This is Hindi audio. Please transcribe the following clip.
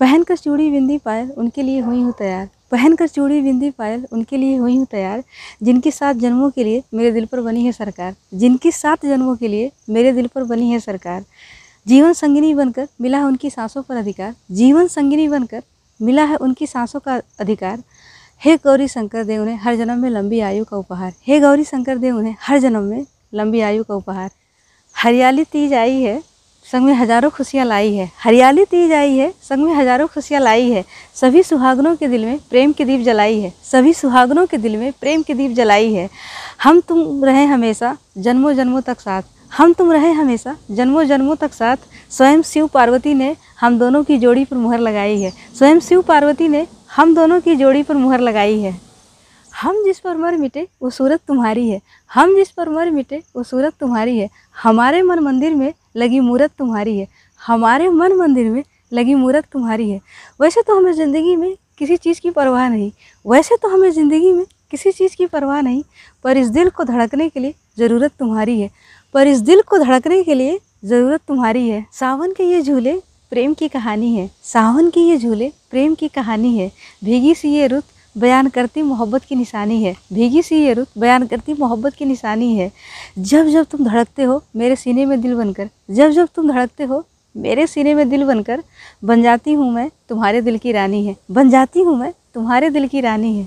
पहन कर चूड़ी बिंदी पायल उनके लिए हुई हूँ तैयार। पहन कर चूड़ी बिंदी पायल उनके लिए हुई हूँ तैयार, जिनकी सात जन्मों के लिए मेरे दिल पर बनी है सरकार। जिनकी सात जन्मों के लिए मेरे दिल पर बनी है सरकार। जीवन संगिनी बनकर मिला है उनकी सांसों पर अधिकार। जीवन संगिनी बनकर मिला है उनकी सांसों का अधिकार। हे गौरी शंकर दे उन्हें हर जन्म में लंबी आयु का उपहार। हे गौरी शंकर दे उन्हें हर जन्म में लंबी आयु का उपहार। हरियाली तीज आई है संग में हज़ारों खुशियाँ लाई है। हरियाली तीज आई है संग में हज़ारों खुशियाँ लाई है। सभी सुहागनों के दिल में प्रेम की दीप जलाई है। सभी सुहागनों के दिल में प्रेम की दीप जलाई है। हम तुम रहे हमेशा जन्मों जन्मों तक साथ। हम तुम रहे हमेशा जन्मों जन्मों तक साथ। स्वयं शिव पार्वती ने हम दोनों की जोड़ी पर मुहर लगाई है। स्वयं शिव पार्वती ने हम दोनों की जोड़ी पर मुहर लगाई है। हम जिस पर मर मिटे, वो सूरत तुम्हारी है। हम जिस पर मर मिटे, वो सूरत तुम्हारी है। हमारे मन मंदिर में लगी मूरत तुम्हारी है। हमारे मन मंदिर में लगी मूरत तुम्हारी है। वैसे तो हमें ज़िंदगी में किसी चीज़ की परवाह नहीं। वैसे तो हमें ज़िंदगी में किसी चीज़ की परवाह नहीं। पर इस दिल को धड़कने के लिए ज़रूरत तुम्हारी है। पर इस दिल को धड़कने के लिए ज़रूरत तुम्हारी है। सावन के ये झूले प्रेम की कहानी है। सावन के ये झूले प्रेम की कहानी है। भीगी सी ये रुत बयान करती मोहब्बत की निशानी है। भीगी सी ये रुत बयान करती मोहब्बत की निशानी है। जब जब तुम धड़कते हो, मेरे सीने में दिल बनकर। जब जब तुम धड़कते हो, मेरे सीने में दिल बनकर। बन जाती हूँ मैं, तुम्हारे दिल की रानी है। बन जाती हूँ मैं, तुम्हारे दिल की रानी है।